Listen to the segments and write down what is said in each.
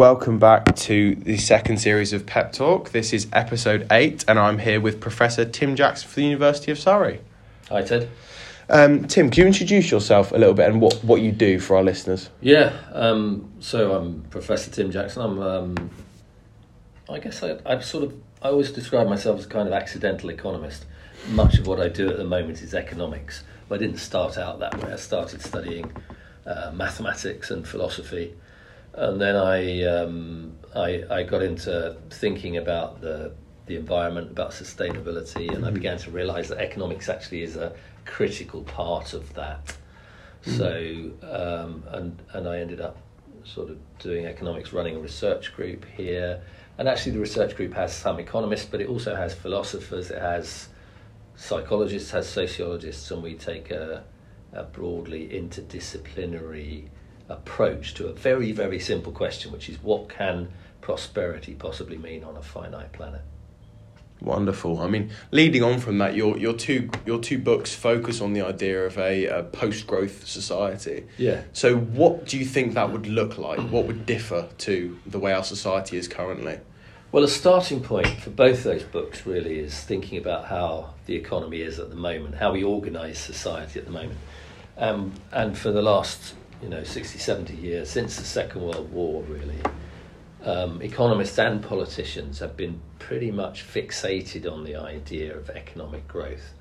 welcome back to the second series of Pep Talk. This is episode eight, and I'm here with Professor Tim Jackson for the University of Surrey. Hi, Ted. Um, Tim, can you introduce yourself a little bit and what, what you do for our listeners? Yeah, um, so I'm Professor Tim Jackson. I'm, um, I guess I, I sort of, I always describe myself as a kind of accidental economist. Much of what I do at the moment is economics. But I didn't start out that way. I started studying uh, mathematics and philosophy, and then I, um, I, I got into thinking about the the environment, about sustainability, and I began to realise that economics actually is a critical part of that. So, um, and and I ended up sort of doing economics, running a research group here, and actually the research group has some economists, but it also has philosophers, it has psychologists, has sociologists, and we take a, a broadly interdisciplinary approach to a very very simple question, which is what can prosperity possibly mean on a finite planet? Wonderful. I mean, leading on from that, your your two your two books focus on the idea of a, a post growth society. Yeah. So, what do you think that would look like? What would differ to the way our society is currently? Well, a starting point for both those books really is thinking about how the economy is at the moment, how we organise society at the moment. Um, and for the last, you know, 60, 70 years, since the Second World War, really, um, economists and politicians have been pretty much fixated on the idea of economic growth.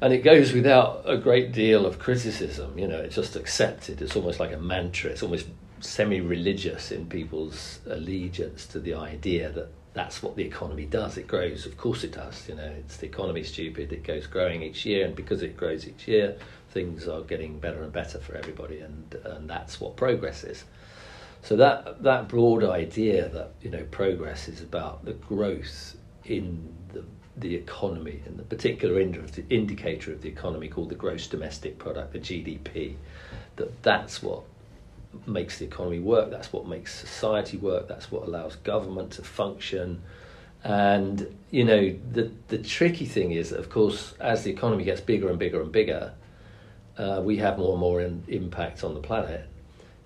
And it goes without a great deal of criticism, you know, it's just accepted. It's almost like a mantra, it's almost semi religious in people's allegiance to the idea that that's what the economy does. It grows, of course it does. You know, it's the economy stupid. It goes growing each year, and because it grows each year, things are getting better and better for everybody, and and that's what progress is. So that that broad idea that you know progress is about the growth in the the economy and the particular indicator of the economy called the gross domestic product, the GDP, that that's what makes the economy work, that's what makes society work, that's what allows government to function. And you know the the tricky thing is of course as the economy gets bigger and bigger and bigger, uh, we have more and more in, impact on the planet,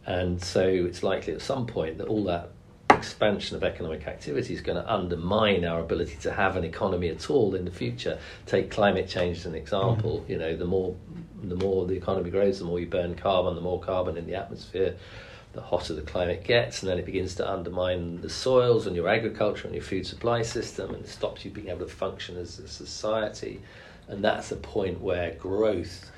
and so it's likely at some point that all that expansion of economic activity is going to undermine our ability to have an economy at all in the future. Take climate change as an example. Mm-hmm. You know, the more the more the economy grows, the more you burn carbon, the more carbon in the atmosphere, the hotter the climate gets, and then it begins to undermine the soils and your agriculture and your food supply system, and stops you being able to function as a society. And that's a point where growth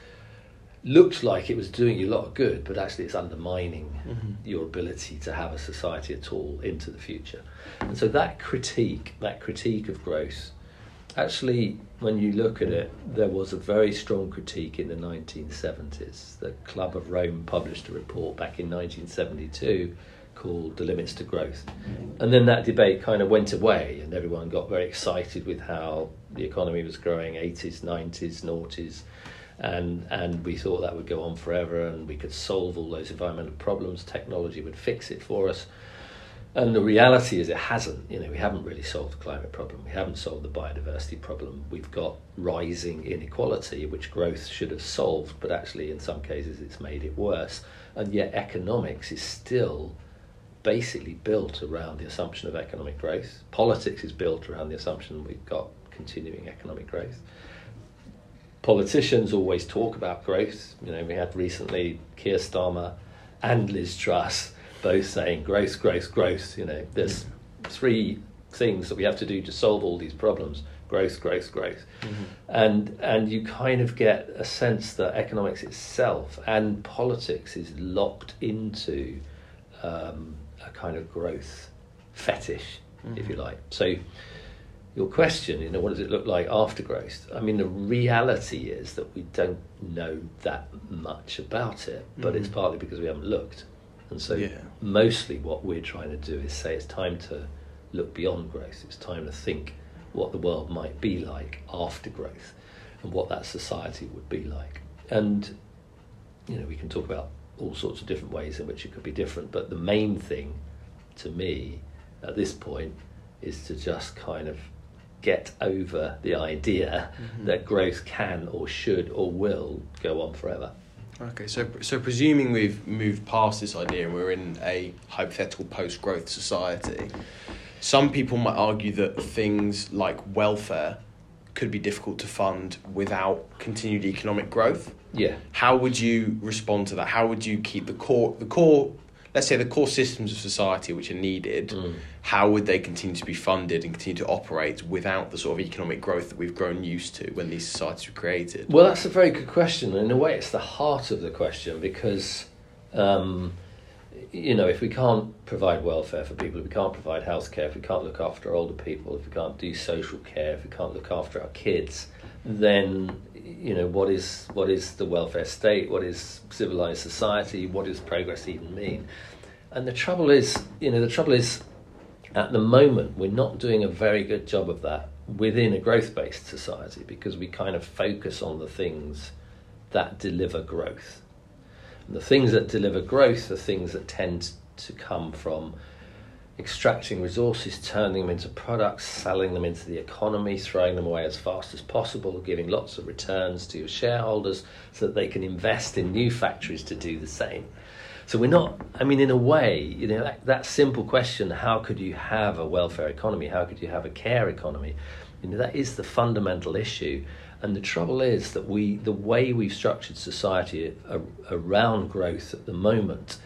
looked like it was doing you a lot of good, but actually it's undermining mm-hmm. your ability to have a society at all into the future. And so that critique, that critique of growth, actually, when you look at it, there was a very strong critique in the 1970s. The Club of Rome published a report back in 1972 called The Limits to Growth. And then that debate kind of went away, and everyone got very excited with how the economy was growing 80s, 90s, noughties and and we thought that would go on forever and we could solve all those environmental problems. Technology would fix it for us. And the reality is it hasn't. You know we haven't really solved the climate problem. We haven't solved the biodiversity problem. We've got rising inequality which growth should have solved but actually in some cases it's made it worse. And yet economics is still basically built around the assumption of economic growth. Politics is built around the assumption we've got continuing economic growth politicians always talk about growth. You know, we had recently Keir Starmer and Liz Truss both saying growth, growth, growth. You know, there's three things that we have to do to solve all these problems growth, growth, growth. Mm-hmm. And, and you kind of get a sense that economics itself and politics is locked into um, a kind of growth fetish, mm-hmm. if you like. So your question, you know, what does it look like after growth? I mean, the reality is that we don't know that much about it, but mm. it's partly because we haven't looked. And so, yeah. mostly what we're trying to do is say it's time to look beyond growth. It's time to think what the world might be like after growth and what that society would be like. And, you know, we can talk about all sorts of different ways in which it could be different, but the main thing to me at this point is to just kind of get over the idea mm-hmm. that growth can or should or will go on forever. Okay, so so presuming we've moved past this idea and we're in a hypothetical post-growth society, some people might argue that things like welfare could be difficult to fund without continued economic growth. Yeah. How would you respond to that? How would you keep the core the core let's say the core systems of society which are needed, Mm. how would they continue to be funded and continue to operate without the sort of economic growth that we've grown used to when these societies were created? Well, that's a very good question. In a way, it's the heart of the question because, um, you know, if we can't provide welfare for people, if we can't provide healthcare, if we can't look after older people, if we can't do social care, if we can't look after our kids, then you know what is what is the welfare state? What is civilized society? What does progress even mean? And the trouble is, you know, the trouble is, at the moment, we're not doing a very good job of that within a growth based society because we kind of focus on the things that deliver growth. And the things that deliver growth are things that tend to come from extracting resources, turning them into products, selling them into the economy, throwing them away as fast as possible, giving lots of returns to your shareholders so that they can invest in new factories to do the same. So we're not, I mean, in a way, you know, that, that simple question, how could you have a welfare economy? How could you have a care economy? You know, that is the fundamental issue. And the trouble is that we, the way we've structured society around growth at the moment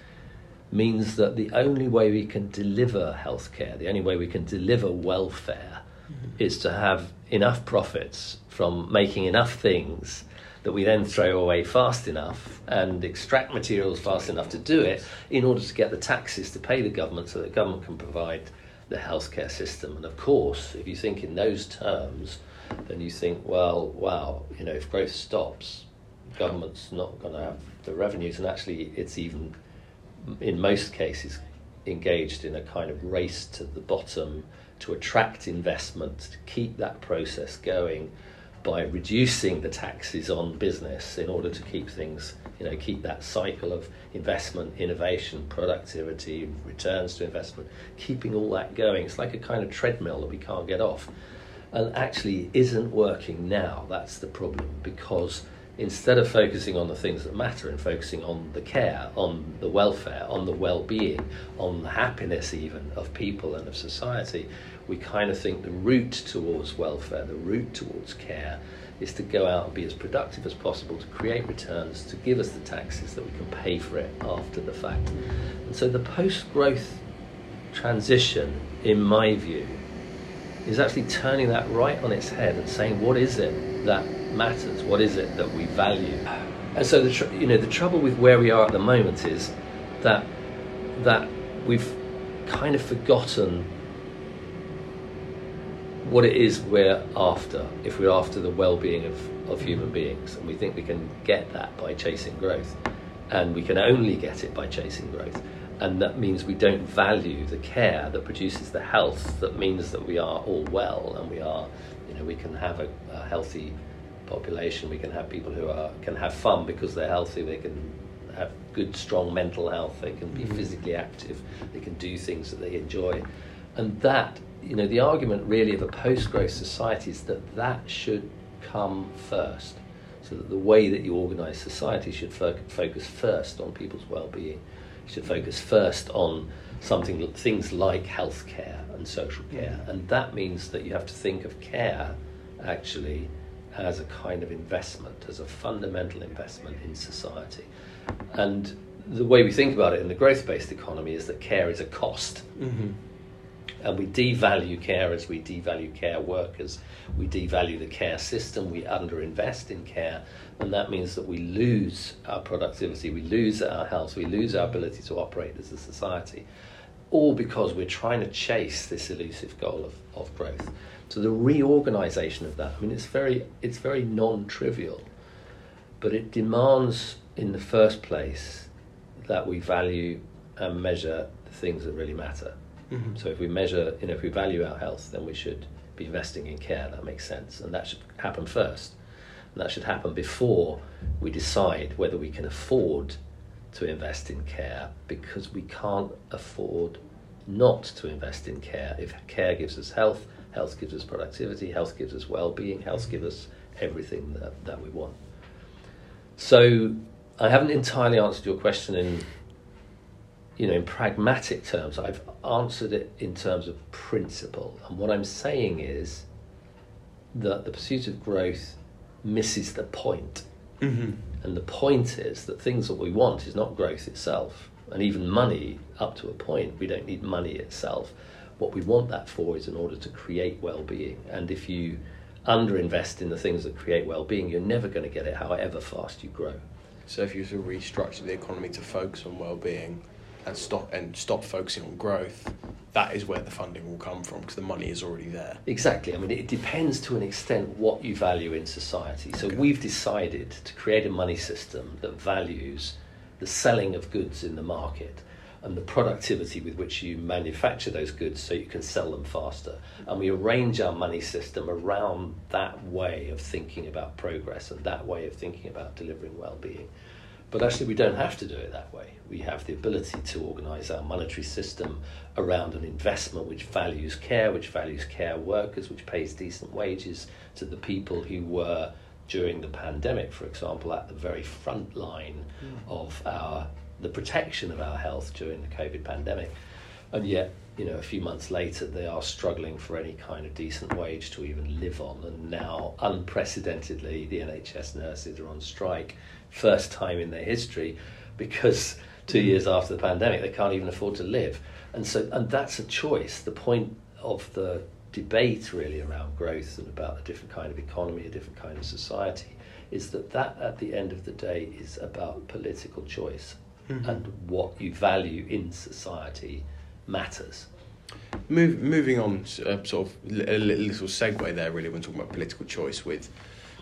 means that the only way we can deliver healthcare, the only way we can deliver welfare, mm-hmm. is to have enough profits from making enough things that we then throw away fast enough and extract materials fast enough to do it in order to get the taxes to pay the government so that the government can provide the healthcare system. And of course, if you think in those terms, then you think, well, wow, you know, if growth stops, government's not going to have the revenues, and actually, it's even in most cases engaged in a kind of race to the bottom to attract investment, to keep that process going by reducing the taxes on business in order to keep things, you know, keep that cycle of investment, innovation, productivity, returns to investment, keeping all that going. It's like a kind of treadmill that we can't get off. And actually isn't working now. That's the problem because instead of focusing on the things that matter and focusing on the care, on the welfare, on the well being, on the happiness even of people and of society, we kind of think the route towards welfare, the route towards care, is to go out and be as productive as possible, to create returns, to give us the taxes that we can pay for it after the fact. And so the post growth transition, in my view, is actually turning that right on its head and saying, what is it that matters? What is it that we value? And so the tr- you know the trouble with where we are at the moment is that that we've kind of forgotten what it is we're after. If we're after the well-being of, of mm-hmm. human beings, and we think we can get that by chasing growth, and we can only get it by chasing growth, and that means we don't value the care that produces the health that means that we are all well and we are you know we can have a, a healthy population we can have people who are can have fun because they're healthy they can have good strong mental health they can be mm-hmm. physically active they can do things that they enjoy. And that you know the argument really of a post-growth society is that that should come first so that the way that you organize society should fo- focus first on people's well-being. Should focus first on something things like healthcare and social care. Mm-hmm. And that means that you have to think of care actually as a kind of investment as a fundamental investment in society. And the way we think about it in the growth-based economy is that care is a cost. Mm-hmm. and we devalue carers, we devalue care workers, we devalue the care system, we underinvest in care, and that means that we lose our productivity, we lose our health, we lose our ability to operate as a society, all because we're trying to chase this elusive goal of, of growth. So the reorganization of that, I mean, it's very, it's very non-trivial, but it demands, in the first place, that we value and measure the things that really matter. Mm-hmm. So if we measure, you know, if we value our health, then we should be investing in care. That makes sense, and that should happen first. And that should happen before we decide whether we can afford to invest in care, because we can't afford not to invest in care. If care gives us health, health gives us productivity, health gives us well-being, health gives us everything that, that we want. So I haven't entirely answered your question in, you know, in pragmatic terms. I've answered it in terms of principle, and what I'm saying is that the pursuit of growth misses the point. Mm-hmm. And the point is that things that we want is not growth itself, and even money up to a point. We don't need money itself. What we want that for is in order to create well-being. And if you underinvest in the things that create well-being, you're never going to get it, however fast you grow. So if you were to restructure the economy to focus on well-being and stop and stop focusing on growth, that is where the funding will come from because the money is already there. Exactly. I mean, it depends to an extent what you value in society. So Okay. we've decided to create a money system that values the selling of goods in the market and the productivity with which you manufacture those goods so you can sell them faster. And we arrange our money system around that way of thinking about progress and that way of thinking about delivering well-being. But actually, we don't have to do it that way. We have the ability to organise our monetary system around an investment which values care, which values care workers, which pays decent wages to the people who were, during the pandemic, for example, at the very front line hmm. of our the protection of our health during the COVID pandemic. And yet, you know, a few months later, they are struggling for any kind of decent wage to even live on. And now, unprecedentedly, the NHS nurses are on strike, first time in their history, because two mm-hmm. years after the pandemic, they can't even afford to live. And so, and that's a choice. The point of the debate really around growth and about a different kind of economy, a different kind of society, is that that at the end of the day is about political choice Mhm. and what you value in society matters. Move, moving on, uh, sort of a little segue there, really, when talking about political choice with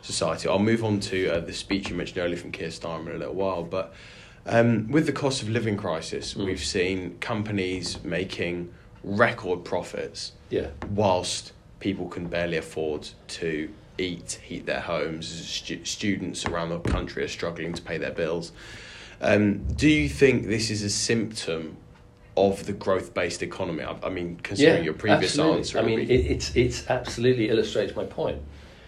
society. I'll move on to uh, the speech you mentioned earlier from Keir Starmer in a little while. But um, with the cost of living crisis, Mm. we've seen companies making record profits Yeah. whilst people can barely afford to eat, heat their homes. Stu- students around the country are struggling to pay their bills. Um, do you think this is a symptom of the growth-based economy? I, I mean, considering your previous absolutely. answer, I mean, would it, it's it's absolutely illustrates my point.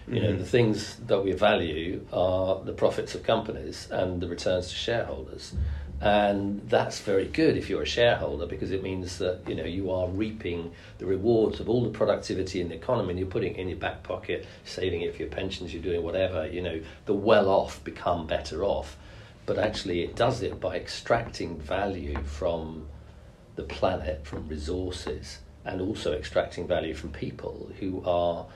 You know, Mhm. the things that we value are the profits of companies and the returns to shareholders, and that's very good if you're a shareholder because it means that you know you are reaping the rewards of all the productivity in the economy and you're putting it in your back pocket, saving it for your pensions, you're doing whatever. You know, the well-off become better off, but actually it does it by extracting value from the planet from resources and also extracting value from people who are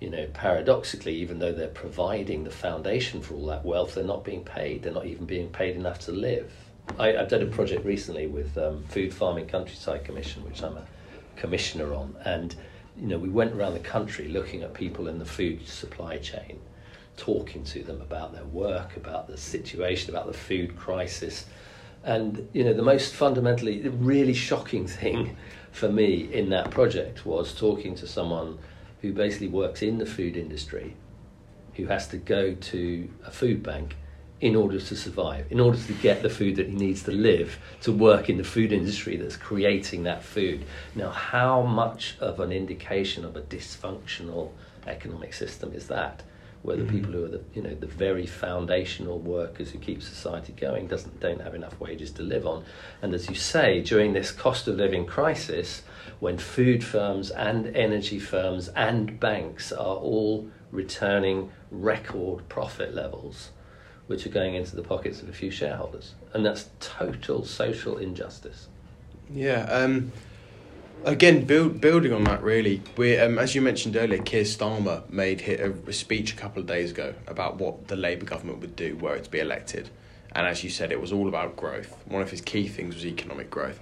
you know paradoxically even though they're providing the foundation for all that wealth they're not being paid. They're not even being paid enough to live. I, i've done a project recently with um, food farming countryside commission which i'm a commissioner on. And you know we went around the country looking at people in the food supply chain talking to them about their work about the situation about the food crisis and you know, the most fundamentally, the really shocking thing for me in that project was talking to someone who basically works in the food industry, who has to go to a food bank in order to survive, in order to get the food that he needs to live, to work in the food industry that's creating that food. Now, how much of an indication of a dysfunctional economic system is that? Where the Mhm. people who are the you know the very foundational workers who keep society going doesn't don't have enough wages to live on, and as you say, during this cost of living crisis, when food firms and energy firms and banks are all returning record profit levels, which are going into the pockets of a few shareholders, and that's total social injustice. Yeah. Um, again, build, building on that, really, we um, as you mentioned earlier, Keir Starmer made a speech a couple of days ago about what the Labour government would do were it to be elected, and as you said, it was all about growth. One of his key things was economic growth.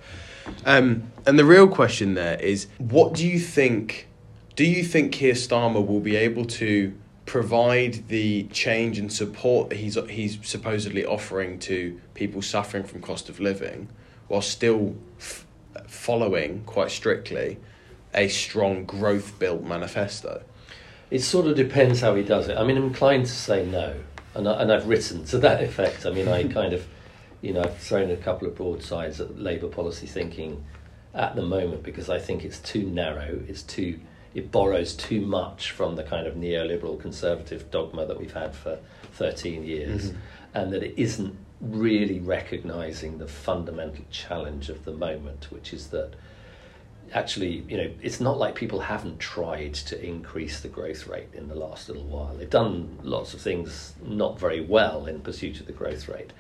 Um, and the real question there is, what do you think? Do you think Keir Starmer will be able to provide the change and support that he's he's supposedly offering to people suffering from cost of living, while still f- following quite strictly a strong growth built manifesto? It sort of depends how he does it. I mean, I'm inclined to say no, and, I, and I've written to that effect. I mean, I kind of, you know, I've thrown a couple of broadsides at Labour policy thinking at the moment because I think it's too narrow, it's too, it borrows too much from the kind of neoliberal conservative dogma that we've had for 13 years, Mhm. and that it isn't really recognizing the fundamental challenge of the moment, which is that actually, you know, it's not like people haven't tried to increase the growth rate in the last little while. They've done lots of things not very well in pursuit of the growth rate,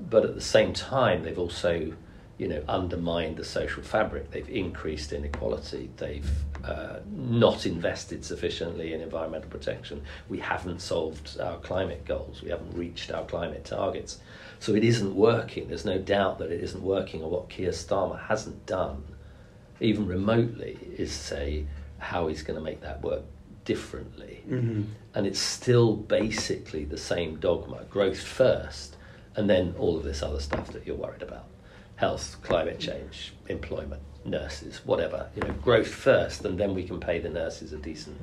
but at the same time, they've also, you know, undermined the social fabric. They've increased inequality. They've uh, not invested sufficiently in environmental protection. We haven't solved our climate goals. We haven't reached our climate targets. So it isn't working. There's no doubt that it isn't working. And what Keir Starmer hasn't done even remotely, is say how he's going to make that work differently. Mm-hmm. And it's still basically the same dogma growth first, and then all of this other stuff that you're worried about health, climate change, employment, nurses, whatever. You know, growth first, and then we can pay the nurses a decent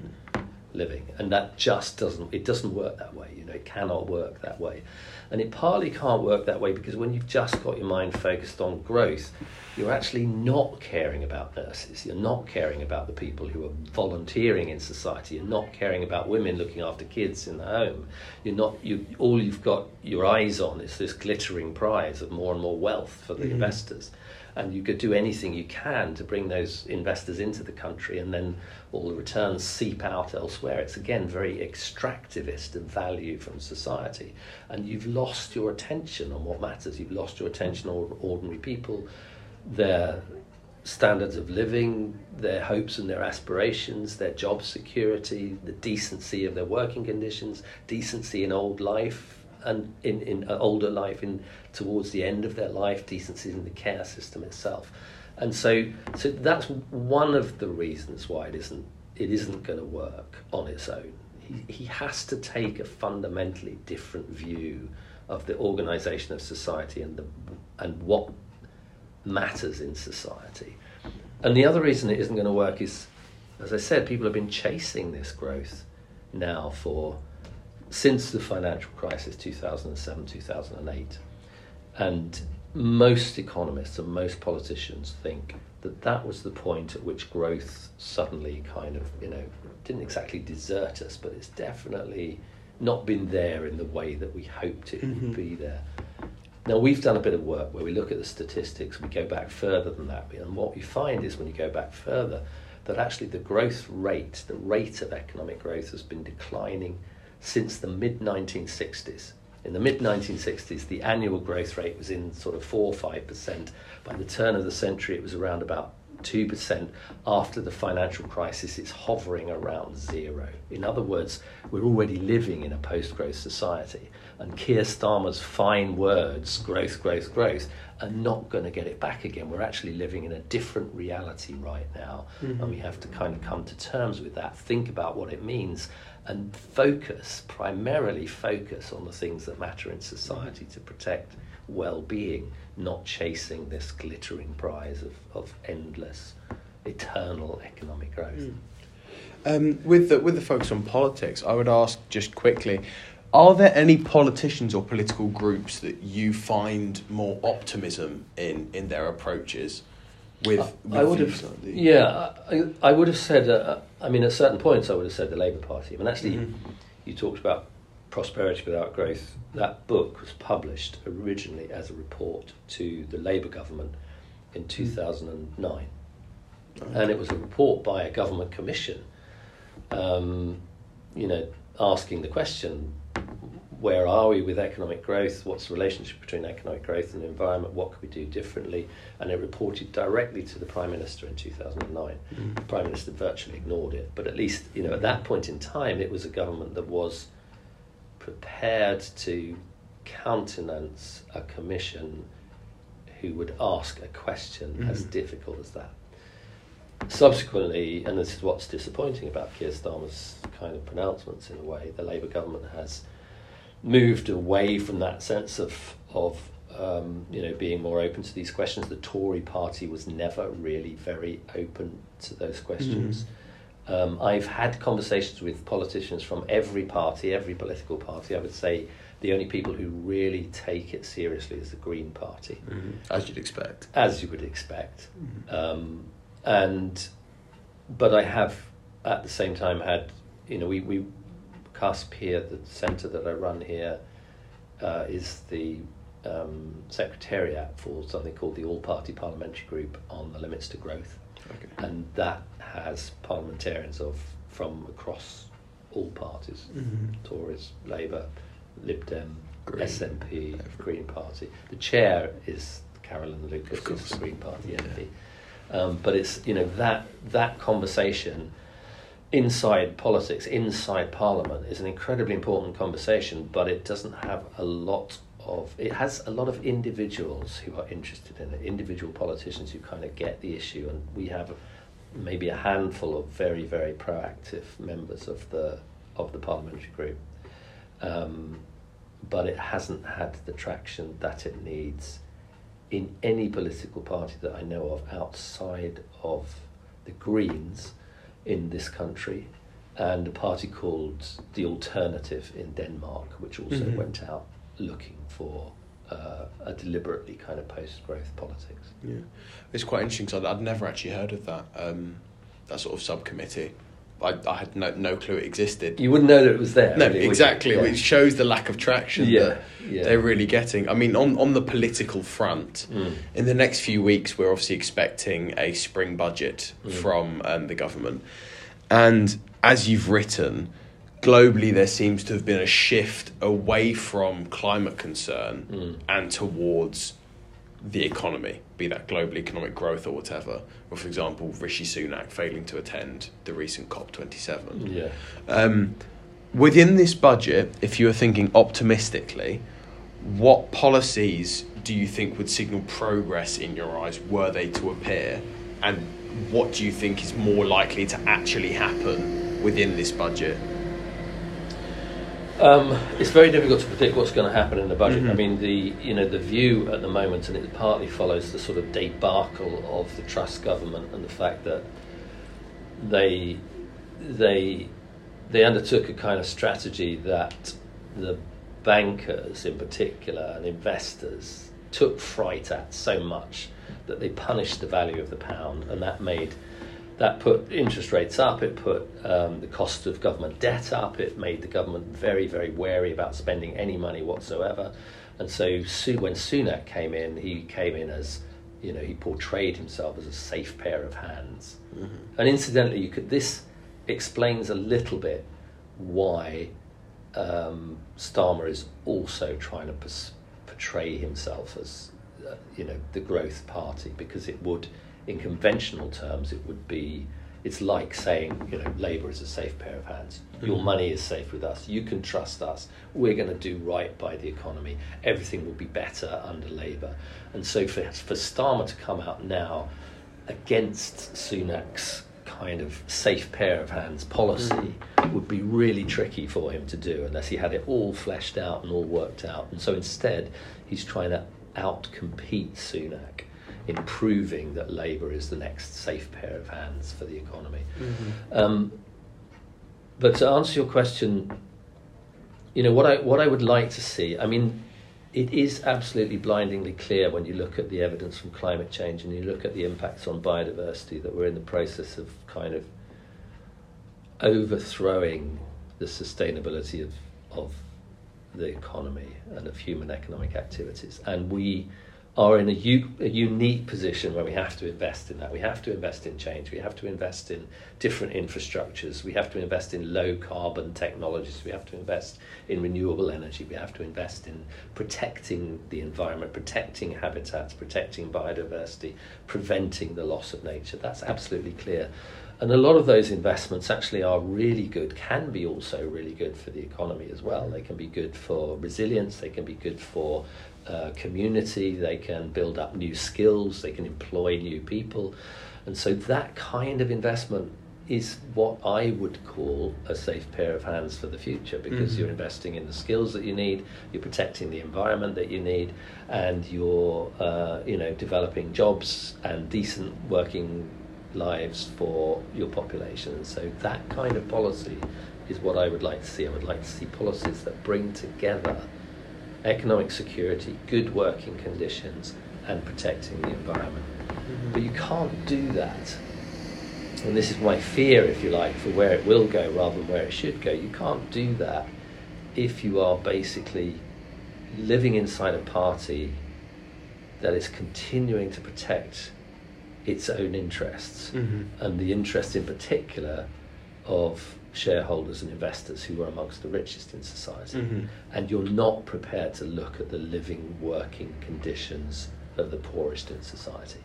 living. And that just doesn't, it doesn't work that way. You know, it cannot work that way. And it partly can't work that way because when you've just got your mind focused on growth, you're actually not caring about nurses. You're not caring about the people who are volunteering in society. You're not caring about women looking after kids in the home. You're not. You all you've got your eyes on is this glittering prize of more and more wealth for the mm-hmm. investors and you could do anything you can to bring those investors into the country and then all the returns seep out elsewhere. It's again very extractivist of value from society. And you've lost your attention on what matters. You've lost your attention on ordinary people, their standards of living, their hopes and their aspirations, their job security, the decency of their working conditions, decency in old life, and in, in an older life, in towards the end of their life, decency in the care system itself. And so, so that's one of the reasons why it isn't, it isn't going to work on its own. He, he has to take a fundamentally different view of the organisation of society and, the, and what matters in society. And the other reason it isn't going to work is, as I said, people have been chasing this growth now for since the financial crisis 2007 2008 and most economists and most politicians think that that was the point at which growth suddenly kind of you know didn't exactly desert us but it's definitely not been there in the way that we hoped it mm-hmm. would be there now we've done a bit of work where we look at the statistics we go back further than that and what we find is when you go back further that actually the growth rate the rate of economic growth has been declining since the mid 1960s. In the mid 1960s, the annual growth rate was in sort of 4 or 5%. By the turn of the century, it was around about 2%. After the financial crisis, it's hovering around zero. In other words, we're already living in a post growth society. And Keir Starmer's fine words, growth, growth, growth, are not going to get it back again. We're actually living in a different reality right now. Mm-hmm. And we have to kind of come to terms with that, think about what it means, and focus, primarily focus on the things that matter in society to protect well being, not chasing this glittering prize of, of endless, eternal economic growth. Mm. Um, with the with the focus on politics, I would ask just quickly: Are there any politicians or political groups that you find more optimism in in their approaches? with, with I would have, yeah, I, I, would have said. Uh, I mean, at certain points, I would have said the Labour Party. I mean, actually, mm-hmm. you talked about prosperity without growth. That book was published originally as a report to the Labour government in mm. two thousand and nine, and it was a report by a government commission. Um, you know, asking the question where are we with economic growth? What's the relationship between economic growth and the environment? What could we do differently? And it reported directly to the Prime Minister in 2009. Mm. The Prime Minister virtually ignored it, but at least you know at that point in time, it was a government that was prepared to countenance a commission who would ask a question mm. as difficult as that. Subsequently, and this is what's disappointing about Keir Starmer's kind of pronouncements in a way, the Labour government has moved away from that sense of of um, you know being more open to these questions. The Tory Party was never really very open to those questions. Mm-hmm. Um, I've had conversations with politicians from every party, every political party. I would say the only people who really take it seriously is the Green Party, mm-hmm. as you'd expect. As you would expect, mm-hmm. um, and but I have at the same time had you know we we CUSP here, the centre that I run here, uh, is the um, secretariat for something called the All Party Parliamentary Group on the Limits to Growth, Okay. and that has parliamentarians of from across all parties: Mhm. Tories, Labour, Lib Dem, Green. SNP. Green Party. The chair is Caroline Lucas, Of course. who's the Green Party Yeah. MP. Um, but it's you know that that conversation inside politics, inside Parliament, is an incredibly important conversation. But it doesn't have a lot of. It has a lot of individuals who are interested in it, individual politicians who kind of get the issue, and we have maybe a handful of very very proactive members of the of the parliamentary group. Um, but it hasn't had the traction that it needs in any political party that I know of outside of the Greens in this country and a party called The Alternative in Denmark, which also Mhm. went out looking for uh, a deliberately kind of post growth politics. Yeah, it's quite interesting because I'd, I'd never actually heard of that um, that sort of subcommittee. I, I had no no clue it existed. You wouldn't know that it was there. no, really, exactly. Yeah. Which shows the lack of traction Yeah, that yeah. they're really getting. I mean, on on the political front, Mm. in the next few weeks, we're obviously expecting a spring budget Mm. from um, the government, and as you've written, globally there seems to have been a shift away from climate concern Mm. and towards the economy, be that global economic growth or whatever. Or, for example, Rishi Sunak failing to attend the recent COP27. Yeah. Um, within this budget, if you are thinking optimistically, what policies do you think would signal progress in your eyes were they to appear? And what do you think is more likely to actually happen within this budget? Um, it's very difficult to predict what's going to happen in the budget. I Mhm. mean, the you know the view at the moment, and it partly follows the sort of debacle of the Truss government and the fact that they they they undertook a kind of strategy that the bankers, in particular, and investors took fright at so much that they punished the value of the pound, and that made that put interest rates up. It put um, the cost of government debt up. It made the government very, very wary about spending any money whatsoever. And so, when Sunak came in, he came in as, you know, he portrayed himself as a safe pair of hands. And incidentally, you could this explains a little bit why um, Starmer is also trying to portray himself as, uh, you know, the growth party because it would, in conventional terms, it would be. It's like saying, you know, Labour is a safe pair of hands. Your Mhm. money is safe with us. You can trust us. We're going to do right by the economy. Everything will be better under Labour. And so for, for Starmer to come out now against Sunak's kind of safe pair of hands policy would be really tricky for him to do unless he had it all fleshed out and all worked out. And so instead, he's trying to outcompete Sunak in proving that Labour is the next safe pair of hands for the economy. Um, but to answer your question, you know what I what I would like to see. I mean, it is absolutely blindingly clear when you look at the evidence from climate change and you look at the impacts on biodiversity that we're in the process of kind of overthrowing the sustainability of of the economy and of human economic activities, and we are in a, u- a unique position where we have to invest in that. We have to invest in change. We have to invest in different infrastructures. We have to invest in low carbon technologies. We have to invest in renewable energy. We have to invest in protecting the environment, protecting habitats, protecting biodiversity, preventing the loss of nature. That's absolutely clear. And a lot of those investments actually are really good, can be also really good for the economy as well. They can be good for resilience, they can be good for uh, community, they can build up new skills, they can employ new people. And so that kind of investment is what I would call a safe pair of hands for the future because Mhm. you're investing in the skills that you need, you're protecting the environment that you need, and you're uh, you know developing jobs and decent working lives for your population. So that kind of policy is what I would like to see. I would like to see policies that bring together economic security, good working conditions, and protecting the environment. Mm-hmm. But you can't do that. And this is my fear, if you like, for where it will go rather than where it should go. You can't do that if you are basically living inside a party that is continuing to protect its own interests Mhm. and the interest in particular of shareholders and investors who are amongst the richest in society. Mhm. And you're not prepared to look at the living, working conditions of the poorest in society.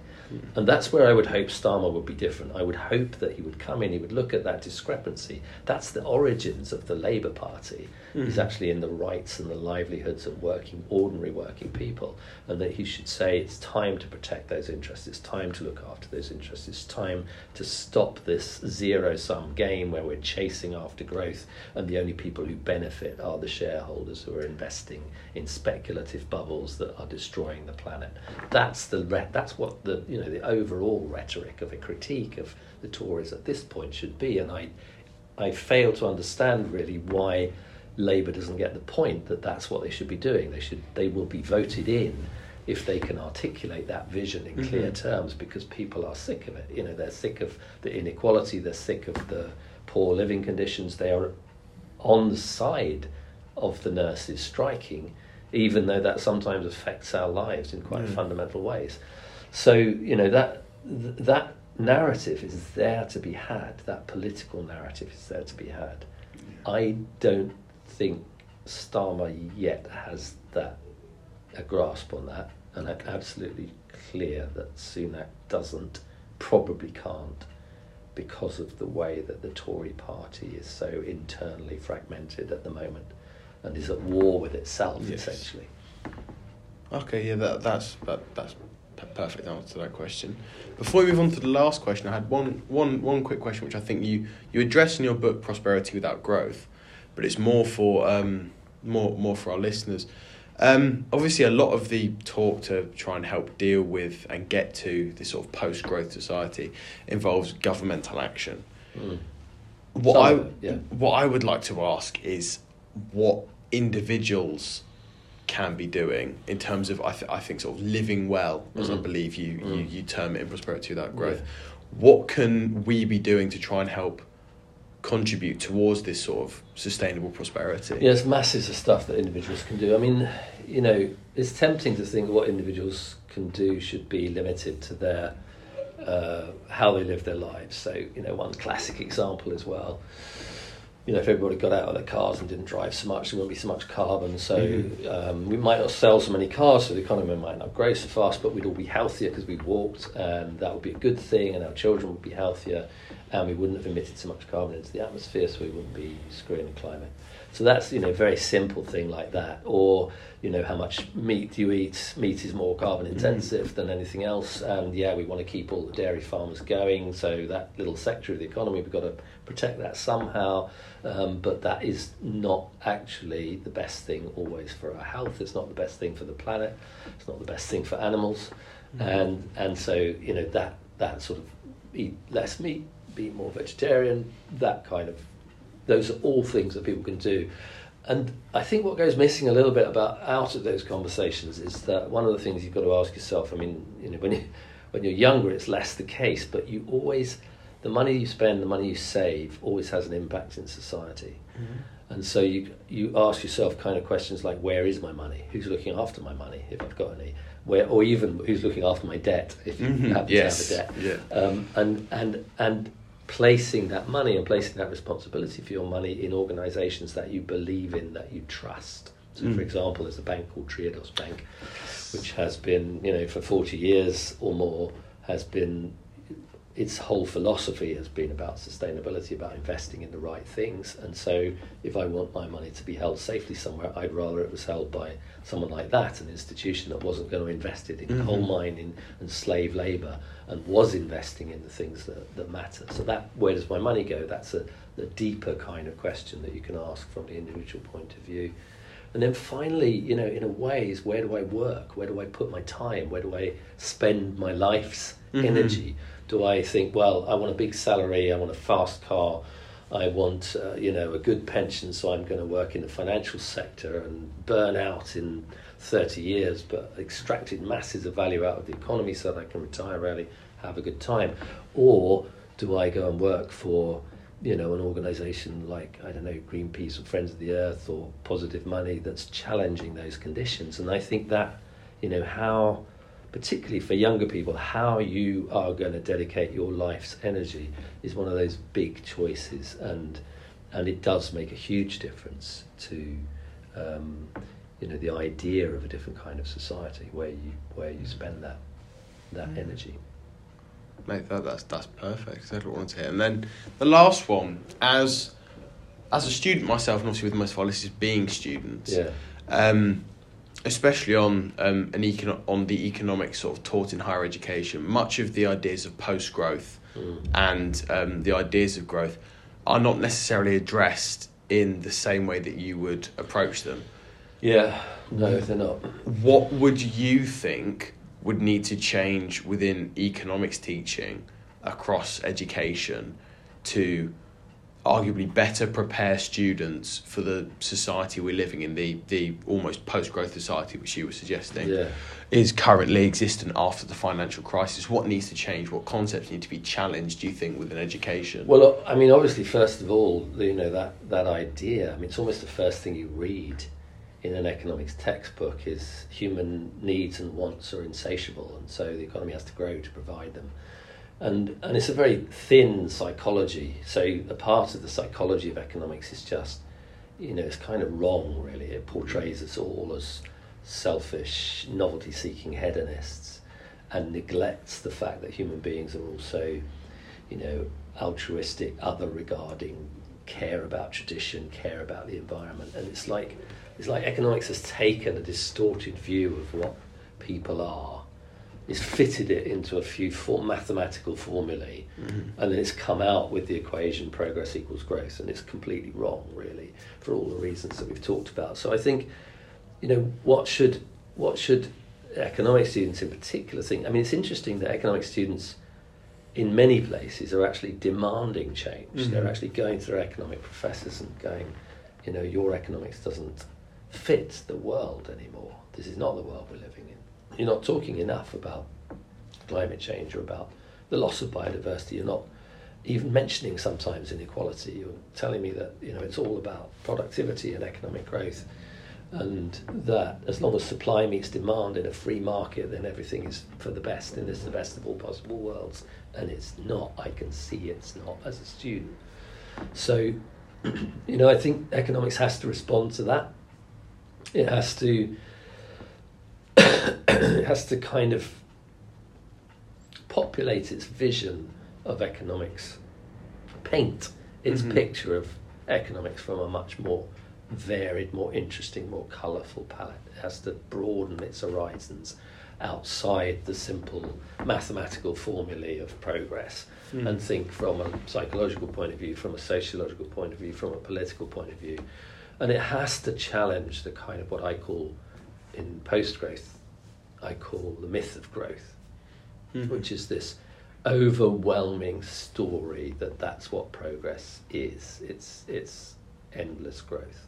And that's where I would hope Starmer would be different. I would hope that he would come in, he would look at that discrepancy. That's the origins of the Labour Party, is Mhm. actually in the rights and the livelihoods of working, ordinary working people. And that he should say it's time to protect those interests, it's time to look after those interests, it's time to stop this zero sum game where we're chasing after growth and the only people who benefit are the shareholders who are investing in speculative bubbles that are destroying the planet. That's the re- that's what the you know the overall rhetoric of a critique of the Tories at this point should be, and I I fail to understand really why Labour doesn't get the point that that's what they should be doing. They should they will be voted in if they can articulate that vision in clear Mhm. terms because people are sick of it. You know, they're sick of the inequality, they're sick of the poor living conditions. They are on the side of the nurses striking, even though that sometimes affects our lives in quite Mm. fundamental ways. So you know that th- that narrative is there to be had. That political narrative is there to be had. I don't think Starmer yet has that a grasp on that, and I'm absolutely clear that Sunak doesn't, probably can't, because of the way that the Tory party is so internally fragmented at the moment and is at war with itself Yes. essentially. Okay, yeah, that, that's that, that's perfect answer to that question. Before we move on to the last question, I had one, one, one quick question which I think you, you address in your book, Prosperity Without Growth, but it's more for um, more more for our listeners. Um, obviously, a lot of the talk to try and help deal with and get to this sort of post growth society involves governmental action. Mm. What Some I yeah. what I would like to ask is what individuals can be doing in terms of I, th- I think sort of living well as I Mhm. believe you, you Mm. you term it in prosperity without growth. Yeah. What can we be doing to try and help contribute towards this sort of sustainable prosperity? Yeah, there's masses of stuff that individuals can do. I mean, you know, it's tempting to think what individuals can do should be limited to their uh, how they live their lives. So, you know, one classic example as well. You know, if everybody got out of their cars and didn't drive so much, there wouldn't be so much carbon. So Mhm. um, we might not sell so many cars, so the economy might not grow so fast, but we'd all be healthier because we'd walked, and that would be a good thing, and our children would be healthier, and we wouldn't have emitted so much carbon into the atmosphere, so we wouldn't be screwing the climate. So that's you know a very simple thing like that, or you know how much meat you eat. Meat is more carbon intensive than anything else, and yeah, we want to keep all the dairy farmers going. So that little sector of the economy, we've got to protect that somehow. Um, but that is not actually the best thing always for our health. It's not the best thing for the planet. It's not the best thing for animals, and and so you know that that sort of eat less meat, be more vegetarian, that kind of those are all things that people can do. And I think what goes missing a little bit about out of those conversations is that one of the things you've got to ask yourself. I mean, you know, when you when you're younger, it's less the case, but you always the money you spend, the money you save, always has an impact in society. And so you you ask yourself kind of questions like, where is my money? Who's looking after my money if I've got any? Where or even who's looking after my debt if you Mhm, happen yes, to have a debt? yeah. um, and and and placing that money and placing that responsibility for your money in organisations that you believe in, that you trust. So, for Mm. example, there's a bank called Triodos Bank, which has been, you know, for forty years or more, has been its whole philosophy has been about sustainability, about investing in the right things. And so, if I want my money to be held safely somewhere, I'd rather it was held by someone like that, an institution that wasn't going to invest it in Mhm. coal mining and slave labour and was investing in the things that, that matter. So that where does my money go? That's a the deeper kind of question that you can ask from the individual point of view. And then finally, you know, in a way, is where do I work? Where do I put my time? Where do I spend my life's Mhm. energy? Do I think, well, I want a big salary, I want a fast car, I want, uh, you know, a good pension, so I'm going to work in the financial sector and burn out in 30 years, but extracted masses of value out of the economy so that I can retire early, have a good time? Or do I go and work for you know, an organisation like I don't know Greenpeace or Friends of the Earth or Positive Money that's challenging those conditions. And I think that, you know, how, particularly for younger people, how you are going to dedicate your life's energy is one of those big choices, and and it does make a huge difference to. Um, you know the idea of a different kind of society where you where you spend that that mm. energy. Mate, that, that's that's perfect. Exactly what I want to hear. And then the last one, as as a student myself, and obviously with most of our listeners being students, yeah. Um, especially on um, an econ- on the economics sort of taught in higher education, much of the ideas of post growth mm. and um, the ideas of growth are not necessarily addressed in the same way that you would approach them. Yeah, no, they're not. What would you think would need to change within economics teaching across education to arguably better prepare students for the society we're living in, the, the almost post growth society which you were suggesting yeah. is currently existent after the financial crisis. What needs to change? What concepts need to be challenged, do you think, within education? Well, I mean, obviously, first of all, you know, that, that idea, I mean, it's almost the first thing you read in an economics textbook is human needs and wants are insatiable, and so the economy has to grow to provide them. And, and it's a very thin psychology. So a part of the psychology of economics is just, you know, it's kind of wrong, really. It portrays us all as selfish, novelty seeking hedonists and neglects the fact that human beings are also, you know, altruistic, other regarding, care about tradition, care about the environment. And it's like it's like economics has taken a distorted view of what people are, it's fitted it into a few for- mathematical formulae, mm-hmm. and then it's come out with the equation progress equals growth, and it's completely wrong, really, for all the reasons that we've talked about. So I think, you know, what should what should economic students in particular think? I mean, it's interesting that economic students in many places are actually demanding change. Mm-hmm. They're actually going to their economic professors and going, you know, your economics doesn't fit the world anymore. This is not the world we're living in. You're not talking enough about climate change or about the loss of biodiversity. You're not even mentioning sometimes inequality. You're telling me that you know it's all about productivity and economic growth, and that as long as supply meets demand in a free market, then everything is for the best and it's the best of all possible worlds. And it's not. I can see it's not as a student. So, you know, I think economics has to respond to that it has to has to kind of populate its vision of economics, paint its mm-hmm. picture of economics from a much more varied, more interesting, more colourful palette. It has to broaden its horizons outside the simple mathematical formulae of progress mm. and think from a psychological point of view, from a sociological point of view, from a political point of view, and it has to challenge the kind of what I call in post growth, I call the myth of growth, mm-hmm. which is this overwhelming story that that's what progress is. It's it's endless growth.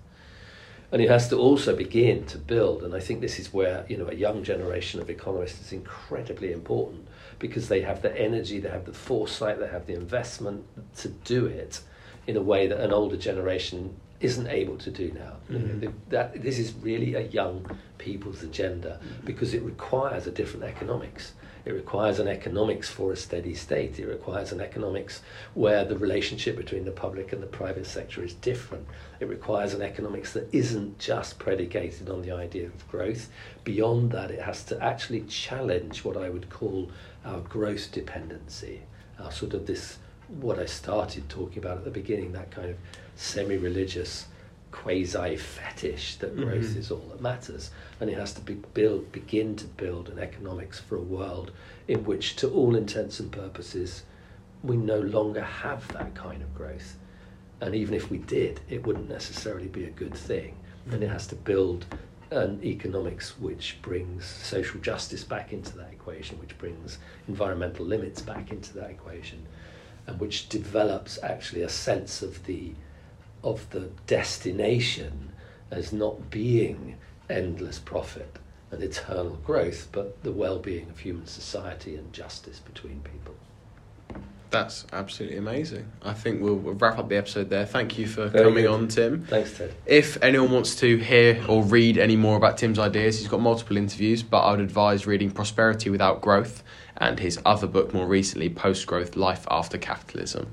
And it has to also begin to build, and I think this is where you know a young generation of economists is incredibly important because they have the energy, they have the foresight, they have the investment to do it in a way that an older generation isn't able to do now. Mm-hmm. That this is really a young people's agenda because it requires a different economics. It requires an economics for a steady state. It requires an economics where the relationship between the public and the private sector is different. It requires an economics that isn't just predicated on the idea of growth. Beyond that, it has to actually challenge what I would call our growth dependency, our sort of this, what I started talking about at the beginning, that kind of semi religious quasi fetish that mm-hmm. growth mm-hmm. is all that matters. And it has to be build, begin to build an economics for a world in which, to all intents and purposes, we no longer have that kind of growth. And even if we did, it wouldn't necessarily be a good thing. Mm-hmm. And it has to build an economics which brings social justice back into that equation, which brings environmental limits back into that equation, and which develops actually a sense of the of the destination as not being endless profit and eternal growth, but the well-being of human society and justice between people. That's absolutely amazing. I think we'll, wrap up the episode there. Thank you for Very coming good. on, Tim. Thanks, Ted. If anyone wants to hear or read any more about Tim's ideas, he's got multiple interviews, but I would advise reading Prosperity Without Growth and his other book more recently, Post Growth Life After Capitalism.